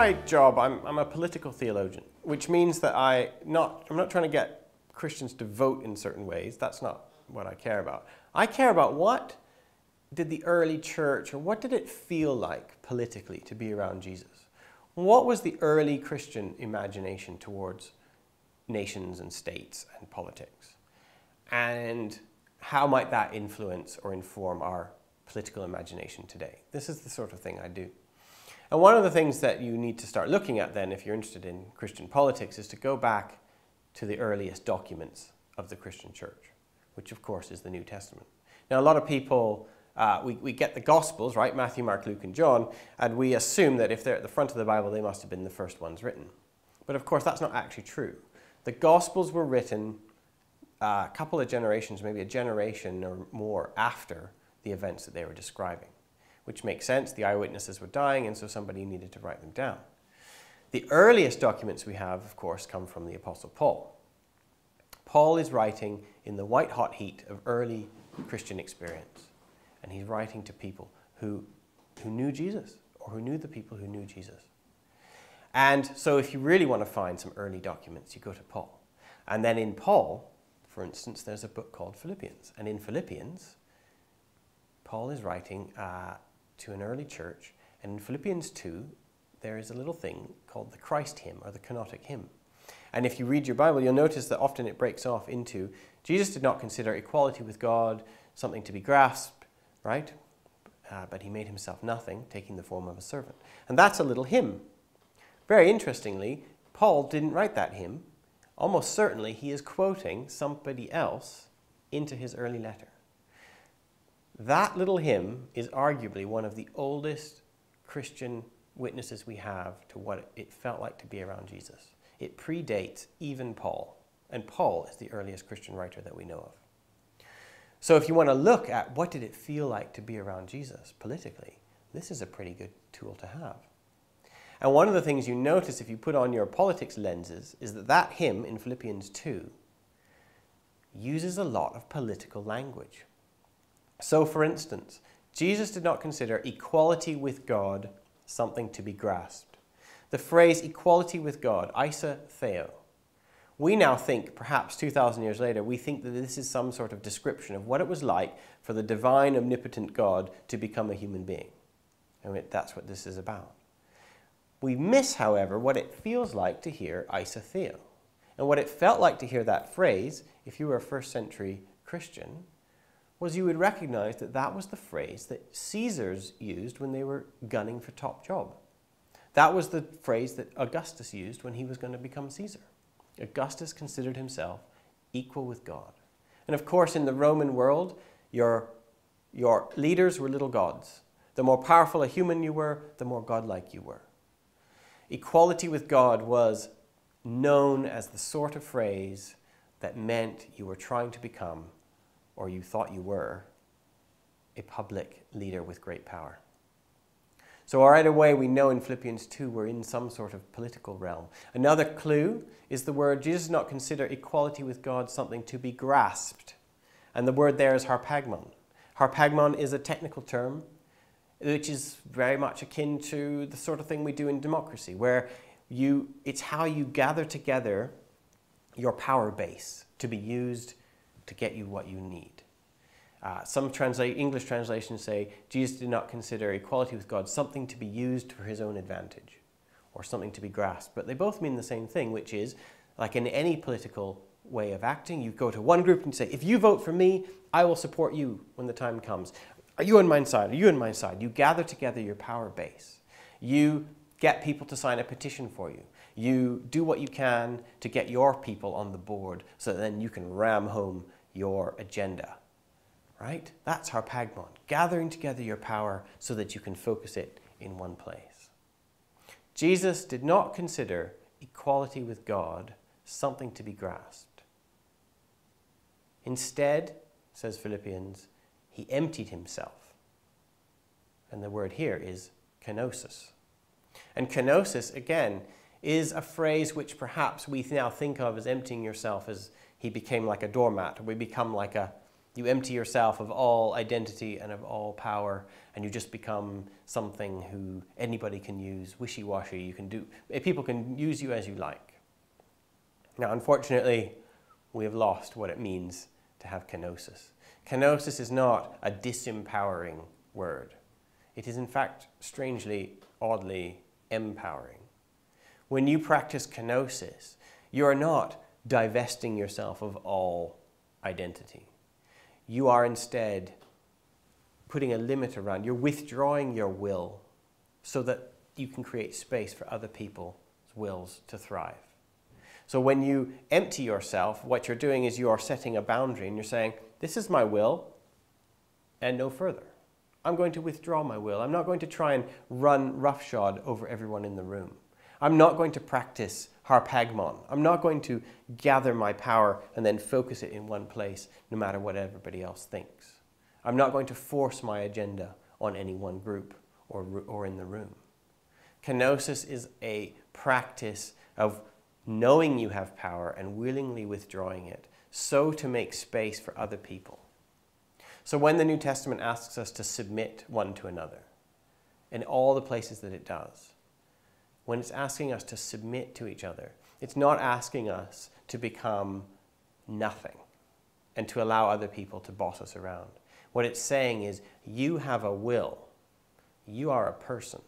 my job, I'm, I'm a political theologian, which means that I not, I'm not trying to get Christians to vote in certain ways. That's not what I care about. I care about what did the early church, or what did it feel like politically to be around Jesus? What was the early Christian imagination towards nations and states and politics? And how might that influence or inform our political imagination today? This is the sort of thing I do. And one of the things that you need to start looking at then, if you're interested in Christian politics, is to go back to the earliest documents of the Christian church, which of course is the New Testament. Now, a lot of people uh, we, we get the Gospels, right? Matthew, Mark, Luke, and John, and we assume that if they're at the front of the Bible, they must have been the first ones written. But of course, that's not actually true. The Gospels were written uh, a couple of generations, maybe a generation or more after the events that they were describing, which makes sense. The eyewitnesses were dying, and so somebody needed to write them down. The earliest documents we have, of course, come from the Apostle Paul. Paul is writing in the white hot heat of early Christian experience and he's writing to people who, who knew Jesus or who knew the people who knew Jesus. And so, if you really want to find some early documents, you go to Paul. And then in Paul, for instance, there's a book called Philippians. And in Philippians, Paul is writing uh, to an early church. And in Philippians 2, there is a little thing called the Christ hymn or the kenotic hymn. And if you read your Bible, you'll notice that often it breaks off into Jesus did not consider equality with God something to be grasped right? Uh, but he made himself nothing, taking the form of a servant. And that's a little hymn. Very interestingly, Paul didn't write that hymn. Almost certainly, he is quoting somebody else into his early letter. That little hymn is arguably one of the oldest Christian witnesses we have to what it felt like to be around Jesus. It predates even Paul, and Paul is the earliest Christian writer that we know of. So if you want to look at what did it feel like to be around Jesus politically, this is a pretty good tool to have. And one of the things you notice if you put on your politics lenses is that that hymn in Philippians 2 uses a lot of political language. So, for instance, Jesus did not consider equality with God something to be grasped. The phrase equality with God, isa theo, we now think, perhaps 2,000 years later, we think that this is some sort of description of what it was like for the divine, omnipotent God to become a human being. And that's what this is about. We miss, however, what it feels like to hear isa theo. And what it felt like to hear that phrase, if you were a first century Christian, was you would recognize that that was the phrase that Caesars used when they were gunning for top job. That was the phrase that Augustus used when he was going to become Caesar. Augustus considered himself equal with God. And of course, in the Roman world, your, your leaders were little gods. The more powerful a human you were, the more godlike you were. Equality with God was known as the sort of phrase that meant you were trying to become, or you thought you were, a public leader with great power. So right away we know in Philippians 2 we're in some sort of political realm. Another clue is the word Jesus does not consider equality with God something to be grasped. And the word there is harpagmon. Harpagmon is a technical term which is very much akin to the sort of thing we do in democracy, where you, it's how you gather together your power base to be used to get you what you need. Uh, some translate, English translations say Jesus did not consider equality with God something to be used for his own advantage or something to be grasped. But they both mean the same thing, which is like in any political way of acting, you go to one group and say, if you vote for me, I will support you when the time comes. Are you on my side? Are you on my side? You gather together your power base. You get people to sign a petition for you. You do what you can to get your people on the board so that then you can ram home your agenda right? That's harpagmon, gathering together your power so that you can focus it in one place. Jesus did not consider equality with God something to be grasped. Instead, says Philippians, he emptied himself. And the word here is kenosis. And kenosis, again, is a phrase which perhaps we now think of as emptying yourself as he became like a doormat, we become like a, You empty yourself of all identity and of all power, and you just become something who anybody can use, wishy washy. You can do, people can use you as you like. Now, unfortunately, we have lost what it means to have kenosis. Kenosis is not a disempowering word. It is, in fact, strangely, oddly empowering. When you practice kenosis, you are not divesting yourself of all identity. You are instead putting a limit around, you're withdrawing your will so that you can create space for other people's wills to thrive. So when you empty yourself, what you're doing is you are setting a boundary and you're saying, This is my will and no further. I'm going to withdraw my will. I'm not going to try and run roughshod over everyone in the room. I'm not going to practice harpagmon. I'm not going to gather my power and then focus it in one place, no matter what everybody else thinks. I'm not going to force my agenda on any one group or, or in the room. Kenosis is a practice of knowing you have power and willingly withdrawing it, so to make space for other people. So when the New Testament asks us to submit one to another, in all the places that it does, when it's asking us to submit to each other, it's not asking us to become nothing and to allow other people to boss us around. What it's saying is, you have a will. You are a person.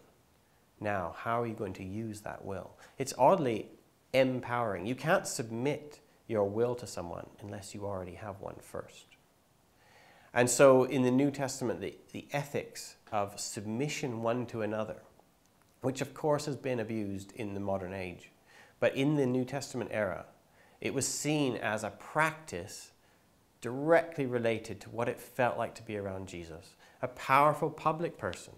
Now, how are you going to use that will? It's oddly empowering. You can't submit your will to someone unless you already have one first. And so in the New Testament, the, the ethics of submission one to another, which of course has been abused in the modern age, but in the New Testament era, it was seen as a practice directly related to what it felt like to be around Jesus. A powerful public person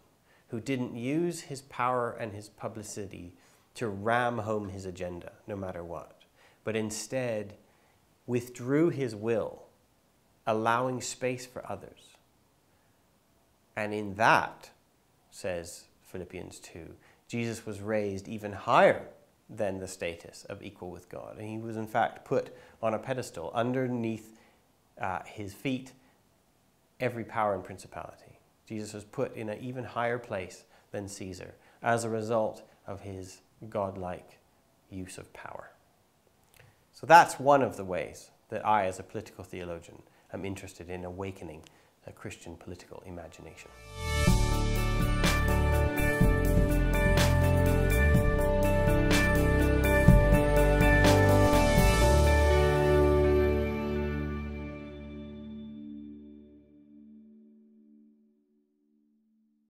who didn't use his power and his publicity to ram home his agenda, no matter what, but instead withdrew his will allowing space for others. And in that, says Philippians 2, Jesus was raised even higher than the status of equal with God. And he was, in fact, put on a pedestal underneath uh, his feet every power and principality. Jesus was put in an even higher place than Caesar as a result of his godlike use of power. So that's one of the ways that I, as a political theologian, am interested in awakening a Christian political imagination.